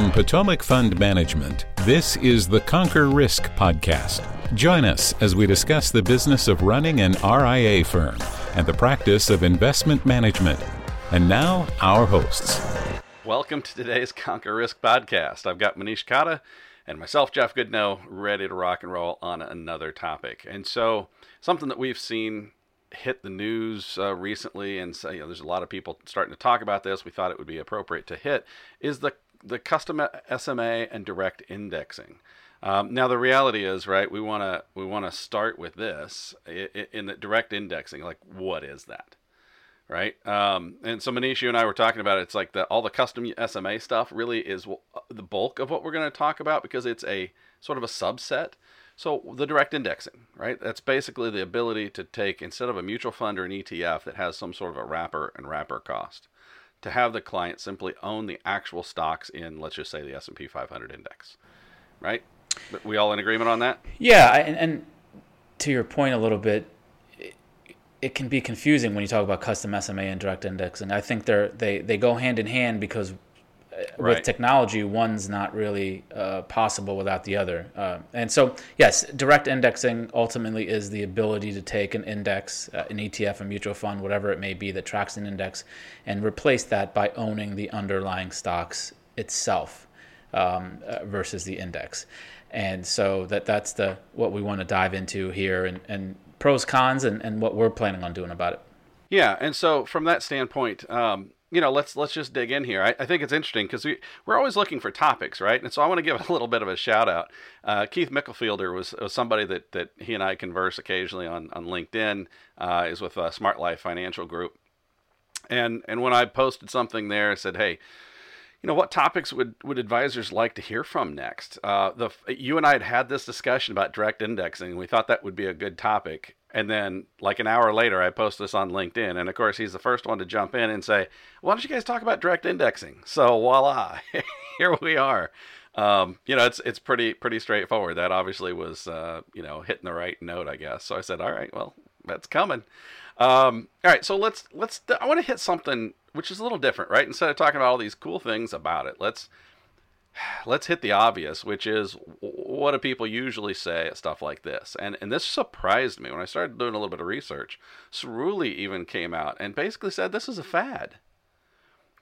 From Potomac Fund Management, this is the Conquer Risk Podcast. Join us as we discuss the business of running an RIA firm and the practice of investment management. And now, our hosts. Welcome to today's Conquer Risk Podcast. I've got Manish Khatta and myself, Jeff Goodnow, ready to rock and roll on another topic. And so, something that we've seen hit the news uh, recently, and you know, there's a lot of people starting to talk about this. We thought it would be appropriate to hit is the the custom SMA and direct indexing. Um, now the reality is, right? We want to we want to start with this in the direct indexing. Like, what is that? Right. Um, and so Manish, you and I were talking about it. It's like the all the custom SMA stuff really is the bulk of what we're going to talk about because it's a sort of a subset. So the direct indexing, right? That's basically the ability to take instead of a mutual fund or an ETF that has some sort of a wrapper and wrapper cost to have the client simply own the actual stocks in, let's just say, the S&P 500 index, right? But we all in agreement on that? Yeah, and, and to your point a little bit, it, it, can be confusing when you talk about custom SMA and direct indexing. I think they're they they go hand in hand because right. with technology, one's not really uh, possible without the other. Uh, and so, yes, direct indexing ultimately is the ability to take an index, uh, an ETF, a mutual fund, whatever it may be that tracks an index, and replace that by owning the underlying stocks itself um, uh, versus the index. And so that that's the what we want to dive into here, and, and pros, cons, and, and what we're planning on doing about it. Yeah, and so from that standpoint, um, you know, let's let's just dig in here. I, I think it's interesting because we we're always looking for topics, right? And so I want to give a little bit of a shout out. Uh, Keith Mickelfielder was, was somebody that that he and I converse occasionally on on LinkedIn. Uh, is with uh, Smart Life Financial Group, and and when I posted something there, I said, hey. You know what topics would, would advisors like to hear from next? Uh, the you and I had had this discussion about direct indexing. And we thought that would be a good topic, and then, like an hour later, I post this on LinkedIn. And of course, he's the first one to jump in and say, Why don't you guys talk about direct indexing? So, voila, here we are. Um, you know, it's it's pretty pretty straightforward. That obviously was uh, you know hitting the right note, I guess. So I said, all right, well, that's coming. Um, all right, so let's let's. I want to hit something which is a little different, right? Instead of talking about all these cool things about it, let's let's hit the obvious, which is what do people usually say at stuff like this? And and this surprised me when I started doing a little bit of research. Cerulli even came out and basically said this is a fad.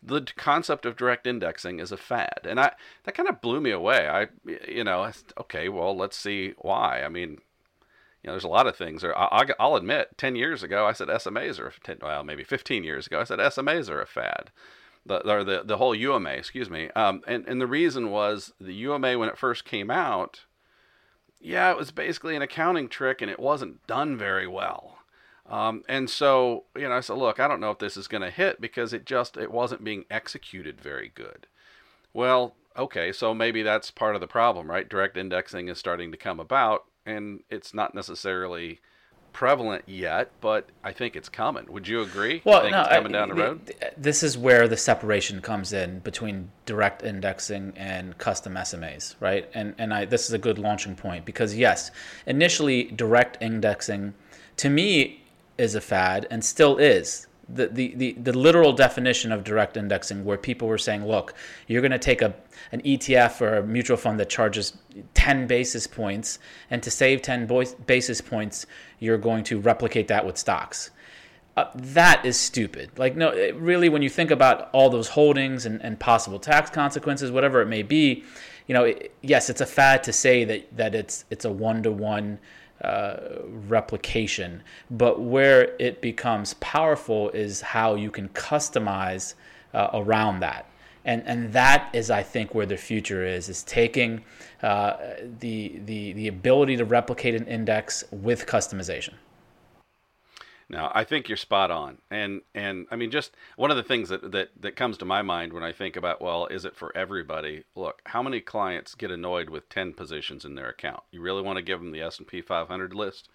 The concept of direct indexing is a fad, and I that kind of blew me away. I you know okay, well let's see why. I mean, you know, there's a lot of things. Or I'll, admit, ten years ago I said SMAs are 10, well maybe 15 years ago I said SMAs are a fad the or the, the whole UMA, excuse me. Um, and and the reason was the UMA when it first came out, yeah, it was basically an accounting trick, and it wasn't done very well. Um, and so you know, I said, look, I don't know if this is going to hit because it just it wasn't being executed very good. Well, okay, so maybe that's part of the problem, right? Direct indexing is starting to come about, and it's not necessarily prevalent yet, but I think it's coming. Would you agree? Well, you no, it's coming I, down the road. This is where the separation comes in between direct indexing and custom SMAs, right? And and I this is a good launching point because yes, initially direct indexing to me is a fad and still is the, the, the, the literal definition of direct indexing where people were saying, look, you're going to take a, an ETF or a mutual fund that charges 10 basis points, and to save 10 basis points, you're going to replicate that with stocks. Uh, that is stupid. Like, no, really, when you think about all those holdings and, and possible tax consequences, whatever it may be, you know, it, yes, it's a fad to say that, that it's, it's a one to one uh, replication. But where it becomes powerful is how you can customize uh, around that. And, and that is, I think, where the future is, is taking uh, the, the, the ability to replicate an index with customization. Now, I think you're spot on, and and I mean, just one of the things that, that that comes to my mind when I think about, well, is it for everybody? Look, how many clients get annoyed with ten positions in their account? You really want to give them the S and P 500 list?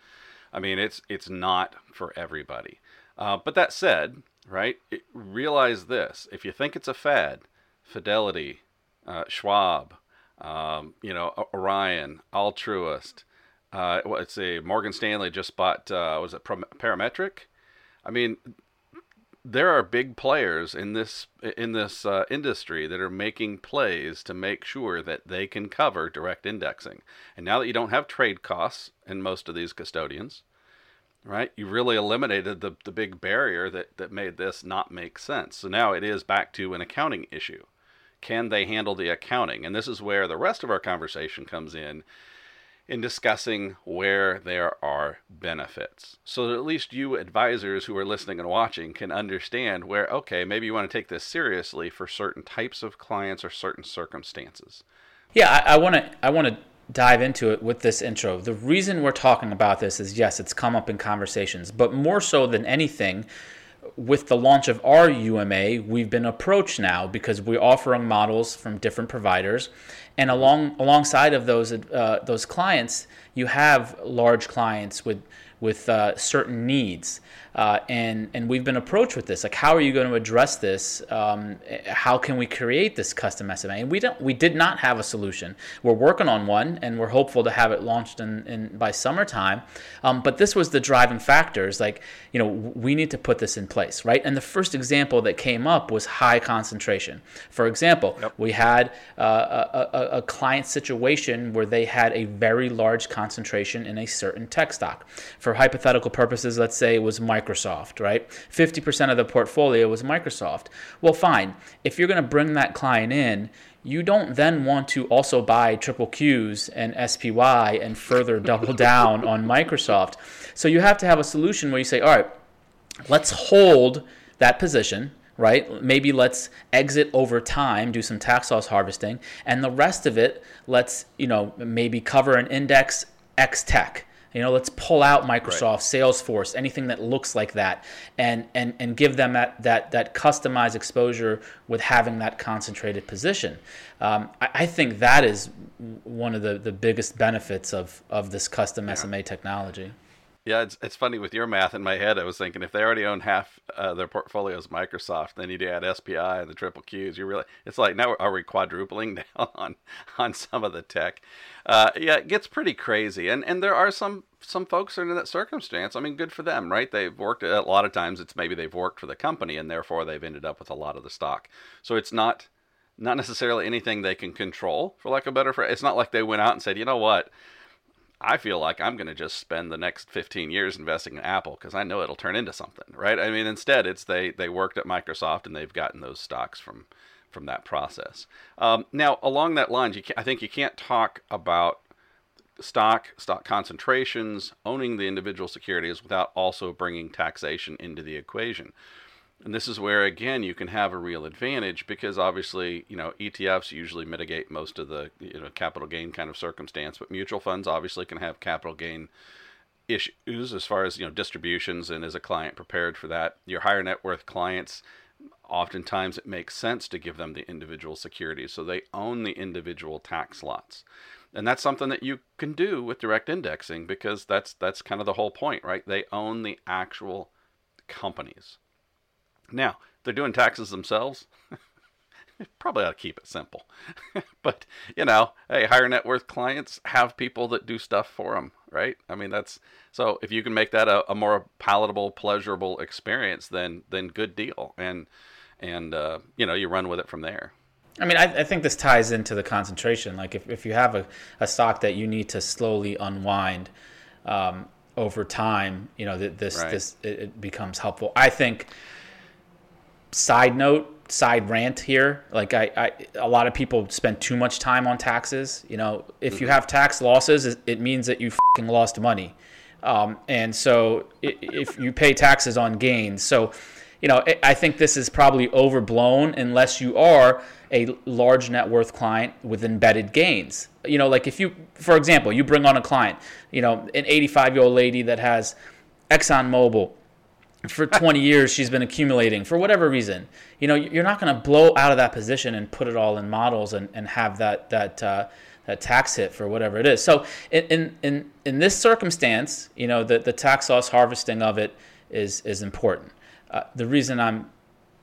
I mean, it's it's not for everybody. Uh, but that said, right? It, realize this: if you think it's a fad, Fidelity, uh, Schwab, um, you know, Orion, Altruist uh, let's Morgan Stanley just bought, uh, was it Parametric? I mean, there are big players in this in this uh, industry that are making plays to make sure that they can cover direct indexing. And now that you don't have trade costs in most of these custodians, right? You really eliminated the the big barrier that that made this not make sense. So now it is back to an accounting issue. Can they handle the accounting? And this is where the rest of our conversation comes in in discussing where there are benefits. So that at least you advisors who are listening and watching can understand where, okay, maybe you want to take this seriously for certain types of clients or certain circumstances. Yeah, I want to I want to dive into it with this intro. The reason we're talking about this is yes, it's come up in conversations, but more so than anything, with the launch of our UMA, we've been approached now because we're offering models from different providers, and along alongside of those uh, those clients, you have large clients with with uh, certain needs. Uh, and and we've been approached with this. Like, how are you going to address this? Um, how can we create this custom SMA? And we don't. We did not have a solution. We're working on one, and we're hopeful to have it launched in, in by summertime. Um, but this was the driving factors. Like, you know, we need to put this in place, right? And the first example that came up was high concentration. For example, yep. we had uh, a, a, a client situation where they had a very large concentration in a certain tech stock. For hypothetical purposes, let's say it was micro Microsoft, right? 50% of the portfolio was Microsoft. Well, fine. If you're going to bring that client in, you don't then want to also buy triple Qs and SPY and further double down on Microsoft. So you have to have a solution where you say, all right, let's hold that position right? Maybe let's exit over time, do some tax loss harvesting, and the rest of it, let's, you know, maybe cover an index X tech you know, let's pull out Microsoft, right. Salesforce, anything that looks like that, and and and give them that that that customized exposure with having that concentrated position. Um, I, I, think that is one of the, the biggest benefits of of this custom yeah. SMA technology. Yeah, it's it's funny with your math in my head. I was thinking if they already own half uh, their portfolio is Microsoft, then you add SPY and the triple Qs. You really, it's like now are we quadrupling down on on some of the tech? Uh, yeah, it gets pretty crazy, and and there are some some folks are in that circumstance. I mean, good for them, right? They've worked a lot of times. It's maybe they've worked for the company, and therefore they've ended up with a lot of the stock. So it's not not necessarily anything they can control, for lack of a better phrase. It's not like they went out and said, you know what I feel like I'm going to just spend the next 15 years investing in Apple because I know it'll turn into something, right? I mean, instead, it's they they worked at Microsoft and they've gotten those stocks from from that process. Um, now, along that line, you I think you can't talk about stock, stock concentrations, owning the individual securities without also bringing taxation into the equation. And this is where again you can have a real advantage because obviously you know ETFs usually mitigate most of the you know capital gain kind of circumstance, but mutual funds obviously can have capital gain issues as far as you know distributions and is a client prepared for that. Your higher net worth clients oftentimes it makes sense to give them the individual securities so they own the individual tax lots. And that's something that you can do with direct indexing because that's that's kind of the whole point right? They own the actual companies now, they're doing taxes themselves. Probably ought to keep it simple. but, you know, hey, higher net worth clients have people that do stuff for them, right? I mean, that's so if you can make that a, a more palatable, pleasurable experience, then then good deal. And and uh, you know, you run with it from there. I mean, I, I, think this ties into the concentration. Like, if, if you have a, a stock that you need to slowly unwind um, over time, you know, this right. this it, it becomes helpful. I think side note, side rant here. Like I, I, a lot of people spend too much time on taxes. You know, if you mm-hmm. have tax losses, it means that you fucking lost money. Um, and so if you pay taxes on gains, so you know, I think this is probably overblown unless you are a large net worth client with embedded gains. You know, like if you, for example, you bring on a client, you know, an 85 year old lady that has ExxonMobil for 20 years she's been accumulating for whatever reason. You know you're not going to blow out of that position and put it all in models and, and have that that uh, that tax hit for whatever it is. So in in in this circumstance you know the, the tax loss harvesting of it is is important. Uh, the reason i'm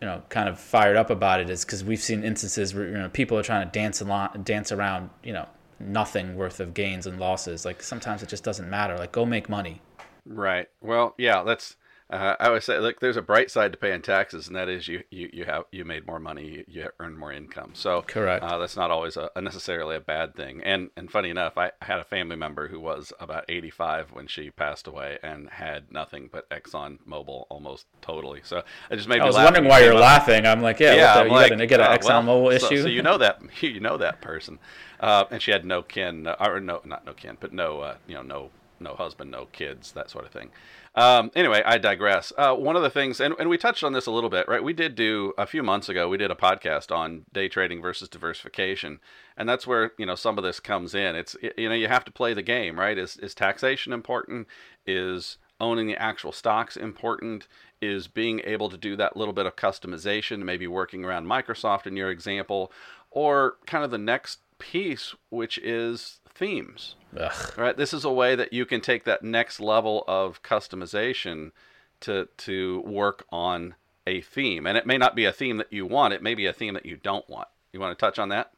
you know kind of fired up about it is because we've seen instances where you know people are trying to dance along, dance around you know nothing worth of gains and losses. Like sometimes it just doesn't matter. Like go make money. Right. Well yeah that's Uh, I always say, look, there's a bright side to paying taxes, and that is you you, you have you made more money, you, you earn more income. So correct. Uh, that's not always a, a, necessarily a bad thing. And and funny enough, I had a family member who was about 85 when she passed away and had nothing but Exxon Mobil almost totally. So I just made. I was wondering why you're laughing. I'm like, yeah, yeah, the, I'm you like, get an oh, Exxon well, Mobil issue. So you know that you know that person, uh, and she had no kin, uh, or no, not no kin, but no, uh, you know, no no husband, no kids, that sort of thing. Um, anyway, I digress. Uh, one of the things, and, and we touched on this a little bit, right? We did do a few months ago. We did a podcast on day trading versus diversification, and that's where you know some of this comes in. It's you know you have to play the game, right? Is is taxation important? Is owning the actual stocks important? Is being able to do that little bit of customization, maybe working around Microsoft in your example, or kind of the next piece, which is themes. Ugh. Right. This is a way that you can take that next level of customization to to work on a theme, and it may not be a theme that you want. It may be a theme that you don't want. You want to touch on that?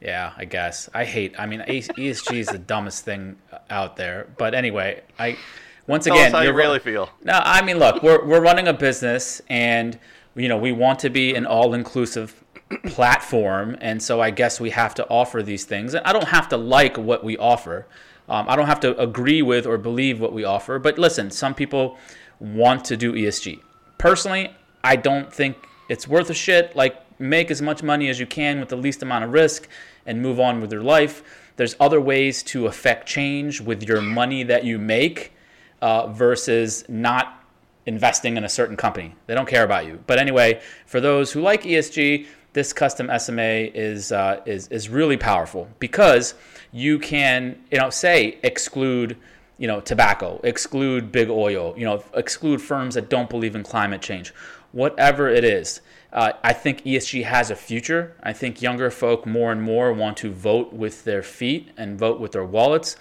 Yeah, I guess. I hate. I mean, ESG is the dumbest thing out there. But anyway, I once Tell again, how you really feel. No, I mean, look, we're we're running a business, and you know we want to be an all-inclusive platform, and so I guess we have to offer these things. And I don't have to like what we offer. Um, I don't have to agree with or believe what we offer. But listen, some people want to do ESG. Personally, I don't think it's worth a shit. Like, make as much money as you can with the least amount of risk and move on with your life. There's other ways to affect change with your money that you make uh, versus not investing in a certain company. They don't care about you. But anyway, for those who like ESG, this custom SMA is uh, is is really powerful because you can you know say exclude you know tobacco, exclude big oil, you know exclude firms that don't believe in climate change, whatever it is. Uh, I think ESG has a future. I think younger folk more and more want to vote with their feet and vote with their wallets.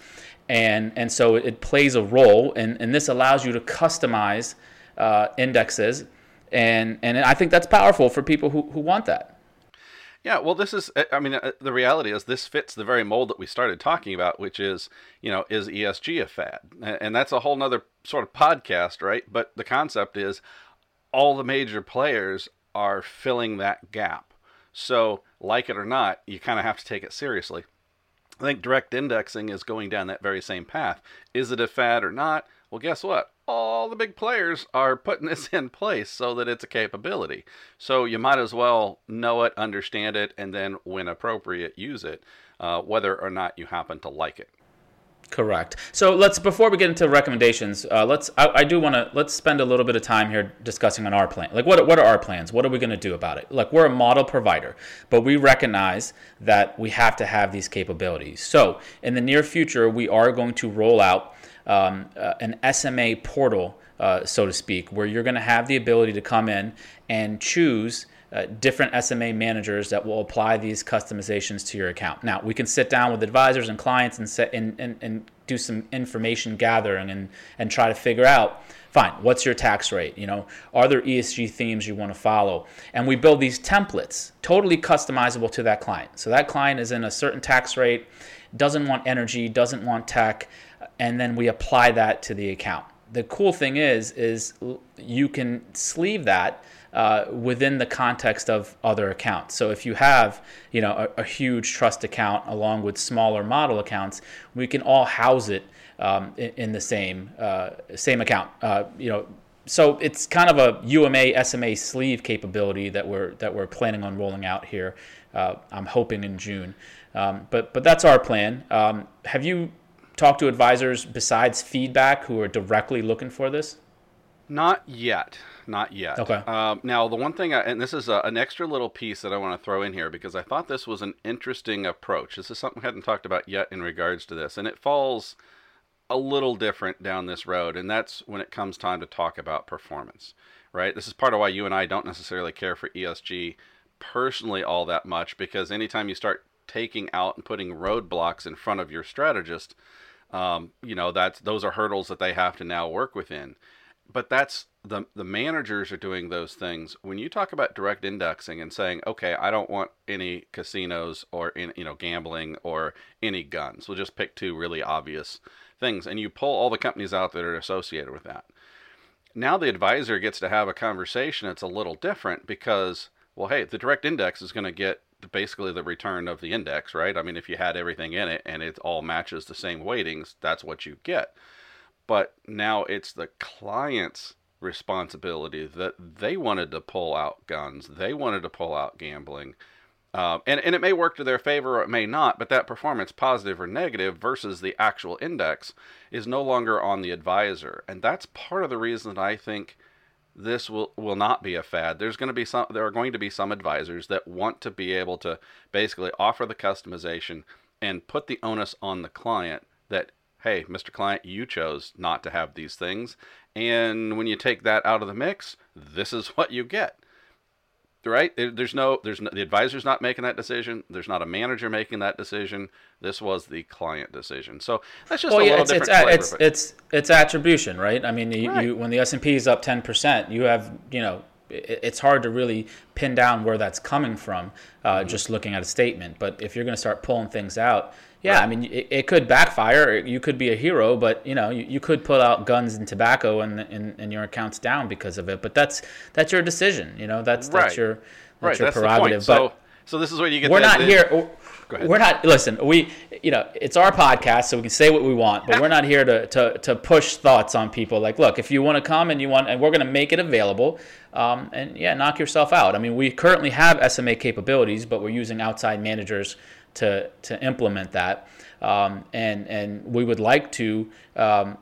And, and so it plays a role, and, and this allows you to customize uh, indexes. And, and I think that's powerful for people who, who want that. Yeah, well, this is, I mean, uh, the reality is this fits the very mold that we started talking about, which is, you know, is ESG a fad? And that's a whole nother sort of podcast, right? But the concept is all the major players are filling that gap. So, like it or not, you kind of have to take it seriously. I think direct indexing is going down that very same path. Is it a fad or not? Well, guess what? All the big players are putting this in place so that it's a capability. So you might as well know it, understand it, and then, when appropriate, use it, uh, whether or not you happen to like it. Correct. So let's before we get into recommendations, uh, let's I, I do want to let's spend a little bit of time here discussing on our plan. Like what what are our plans? What are we going to do about it? Like we're a model provider, but we recognize that we have to have these capabilities. So in the near future, we are going to roll out um, uh, an SMA portal, uh, so to speak, where you're going to have the ability to come in and choose uh, different SMA managers that will apply these customizations to your account. Now, we can sit down with advisors and clients and, set, and, and, and do some information gathering and, and try to figure out fine, what's your tax rate? You know, are there ESG themes you want to follow? And we build these templates, totally customizable to that client. So that client is in a certain tax rate, doesn't want energy, doesn't want tech, and then we apply that to the account. The cool thing is, is you can sleeve that uh, within the context of other accounts. So if you have, you know, a, a, huge trust account along with smaller model accounts, we can all house it um, in, in, the same uh, same account. Uh, you know, so it's kind of a UMA SMA sleeve capability that we're that we're planning on rolling out here. Uh, I'm hoping in June, um, but but that's our plan. Um, have you talked to advisors besides feedback who are directly looking for this? Not yet. Not yet. Okay. Um, now, the one thing, I, and this is a, an extra little piece that I want to throw in here because I thought this was an interesting approach. This is something we hadn't talked about yet in regards to this, and it falls a little different down this road, and that's when it comes time to talk about performance, right? This is part of why you and I don't necessarily care for ESG personally all that much because anytime you start taking out and putting roadblocks in front of your strategist, um, you know that's those are hurdles that they have to now work within but that's the the managers are doing those things. When you talk about direct indexing and saying, okay, I don't want any casinos or in, you know gambling or any guns. We'll just pick two really obvious things, and you pull all the companies out that are associated with that. now the advisor gets to have a conversation It's a little different because, well, hey, the direct index is going to get basically the return of the index, right? I mean, if you had everything in it and it all matches the same weightings, that's what you get. But now it's the client's responsibility that they wanted to pull out guns, they wanted to pull out gambling. Um, and, and it may work to their favor or it may not, but that performance, positive or negative, versus the actual index, is no longer on the advisor. And that's part of the reason that I think this will, will not be a fad. There's going to be some there are going to be some advisors that want to be able to basically offer the customization and put the onus on the client hey, Mr. Client, you chose not to have these things. And when you take that out of the mix, this is what you get right? There's no, there's no, the advisor's not making that decision. There's not a manager making that decision. This was the client decision. So that's just well, a yeah, little it's, different. It's, flavor, it's, it's it's attribution, right? I mean, you, right. you when the S and P is up ten percent, you have you know it's hard to really pin down where that's coming from uh, mm-hmm. just looking at a statement. But if you're going to start pulling things out, yeah, right. I mean, it, it, could backfire. You could be a hero, but you know, you, you could pull out guns and tobacco, and, and, and your accounts down because of it. But that's that's your decision. You know, that's that's your that's right. your that's prerogative. But so, so this is where you get. We're not here. We're not. Listen, we you know it's our podcast, so we can say what we want, but we're not here to, to, to push thoughts on people. Like, look, if you want to come and you want, and we're going to make it available, um, and yeah, knock yourself out. I mean, we currently have SMA capabilities, but we're using outside managers to to implement that. Um, and and we would like to um,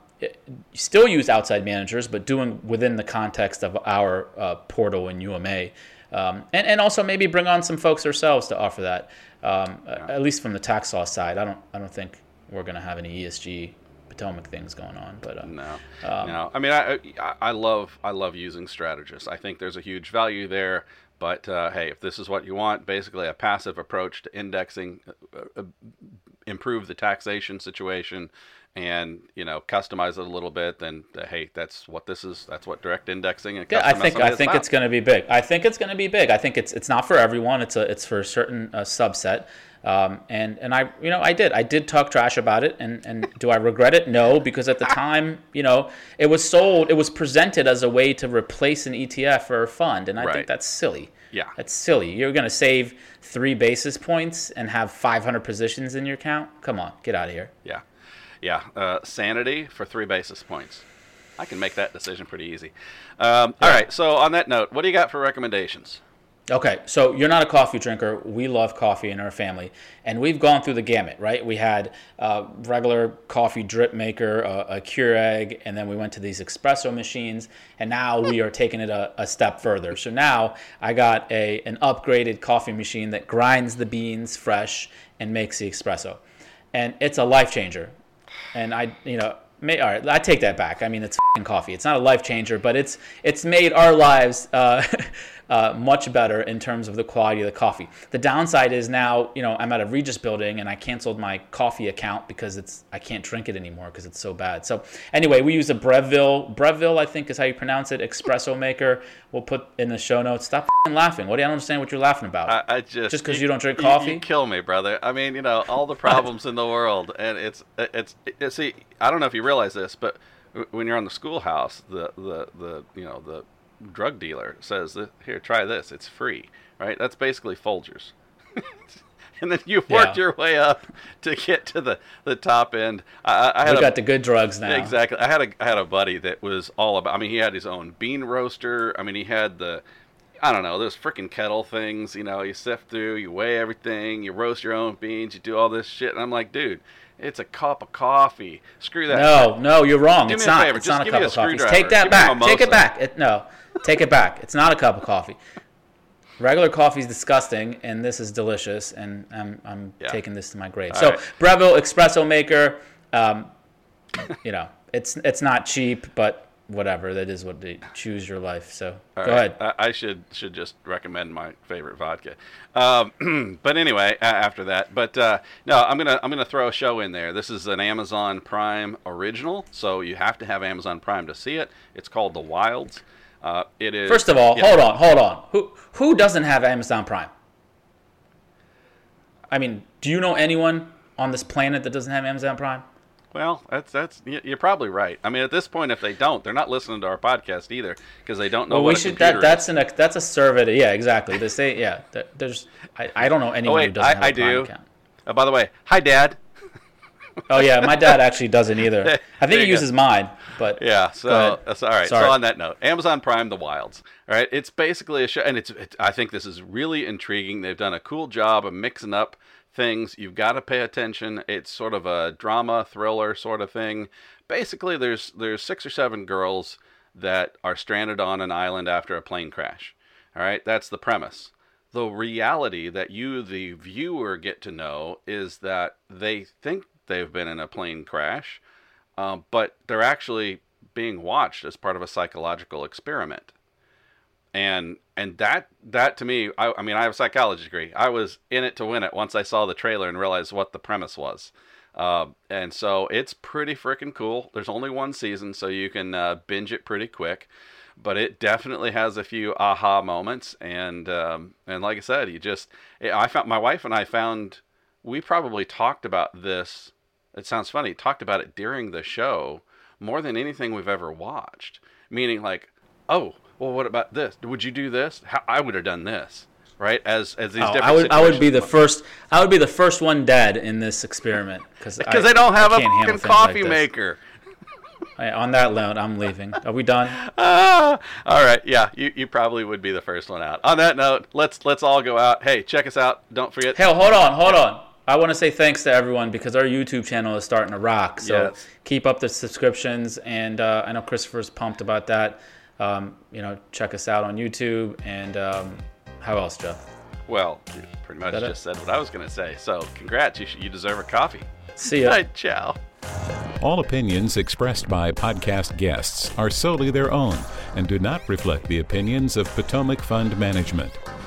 still use outside managers, but doing within the context of our uh, portal in UMA, um, and and also maybe bring on some folks ourselves to offer that. Um, yeah. At least from the tax law side, I don't I don't think we're going to have any ESG Potomac things going on. But uh, no, um, no. I mean, I, I love I love using strategists. I think there's a huge value there. But uh, hey, if this is what you want, basically a passive approach to indexing, uh, uh, improve the taxation situation, and you know customize it a little bit, then uh, hey, that's what this is. That's what direct indexing and yeah, I think I think it's going to be big. I think it's going to be big. I think it's it's not for everyone. It's a it's for a certain uh, subset. Um, and and I you know I did I did talk trash about it and and do I regret it? No, because at the time you know it was sold it was presented as a way to replace an ETF or a fund, and I right. think that's silly. Yeah, that's silly. You're going to save three basis points and have 500 positions in your account. Come on, get out of here. Yeah, yeah. Uh, sanity for three basis points. I can make that decision pretty easy. Um, yeah. All right. So on that note, what do you got for recommendations? Okay, so you're not a coffee drinker. We love coffee in our family, and we've gone through the gamut, right? We had a regular coffee drip maker, a, a Keurig, and then we went to these espresso machines, and now we are taking it a, a, step further. So now I got a an upgraded coffee machine that grinds the beans fresh and makes the espresso, and it's a life changer. And I, you know, May, all right, I take that back. I mean, it's coffee. It's not a life changer, but it's it's made our lives uh, uh, much better in terms of the quality of the coffee. The downside is now, you know, I'm at a Regus building and I canceled my coffee account because it's I can't drink it anymore because it's so bad. So anyway, we use a Breville, Breville I think is how you pronounce it, espresso maker. We'll put in the show notes. Stop laughing. What do you don't understand what you're laughing about? I, I just just because you, you, don't drink coffee. You, you, kill me, brother. I mean, you know, all the problems in the world, and it's it's, it's see. I don't know if you realize this, but when you're on the schoolhouse, the the the you know the drug dealer says, "Here, try this. It's free." Right? That's basically Folgers. and then you worked yeah. your way up to get to the, the top end. I, I had we got the good drugs now. Exactly. I had a I had a buddy that was all about. I mean, he had his own bean roaster. I mean, he had the I don't know those freaking kettle things. You know, you sift through, you weigh everything, you roast your own beans, you do all this shit. And I'm like, dude. It's a cup of coffee. Screw that. No, no, you're wrong. Do it's not. Favor. It's Just not a cup of coffee. Take that back. Take it back. It, no, Take it back. It's not a cup of coffee. Regular coffee is disgusting, and this is delicious, and I'm, I'm yeah. taking this to my grave. All so, right. Breville espresso maker, um, you know, it's it's not cheap, but whatever. That is what they choose your life. So All go right. ahead. I should should just recommend my favorite vodka. Um, but anyway, after that, but uh, no, I'm gonna I'm gonna throw a show in there. This is an Amazon Prime original, so you have to have Amazon Prime to see it. It's called The Wilds. Uh, it is. First of all, yeah. hold on, hold on. Who who doesn't have Amazon Prime? I mean, do you know anyone on this planet that doesn't have Amazon Prime? Well, that's that's you're probably right. I mean, at this point, if they don't, they're not listening to our podcast either because they don't know well, what we a should that that's an that's a survey. To, yeah, exactly. They say yeah. There's I, I don't know anyone Oh, wait, who doesn't I- have a I Prime do. account. Oh, by the way, hi, Dad. Oh yeah, my dad actually doesn't either. I think he go. uses mine, but Yeah. So that's uh, all right. Sorry. So on that note, Amazon Prime: The Wilds. All right, it's basically a show, and it's, it's. I think this is really intriguing. They've done a cool job of mixing up things. You've got to pay attention. It's sort of a drama thriller sort of thing. Basically, there's there's six or seven girls that are stranded on an island after a plane crash. All right, that's the premise. The reality that you, the viewer, get to know is that they think they've been in a plane crash, um, but they're actually being watched as part of a psychological experiment. And and that that to me, I, I mean, I have a psychology degree. I was in it to win it once I saw the trailer and realized what the premise was. Uh, and so it's pretty freaking cool. There's only one season, so you can uh, binge it pretty quick. But it definitely has a few aha moments, and um, and like I said, you just I found my wife and I found we probably talked about this. It sounds funny. Talked about it during the show more than anything we've ever watched. Meaning like, oh, well, what about this? Would you do this? How, I would have done this, right? As as these Oh, different I would I would be the first I would be the first one dead in this experiment because because they don't have a fucking things like coffee maker. Right, on that note, I'm leaving. Are we done? Ah, all right, yeah, you, you probably would be the first one out. On that note, let's let's all go out. Hey, check us out. Don't forget. Hell, hold on, hold on. I want to say thanks to everyone because our YouTube channel is starting to rock. So Yes. keep up the subscriptions, and uh, I know Christopher's pumped about that. Um, you know, check us out on YouTube, and um, how else, Jeff? Well, you pretty much That it? just said what I was going to say. So, congrats, you should, you deserve a coffee. See ya. All right, ciao. All opinions expressed by podcast guests are solely their own and do not reflect the opinions of Potomac Fund Management.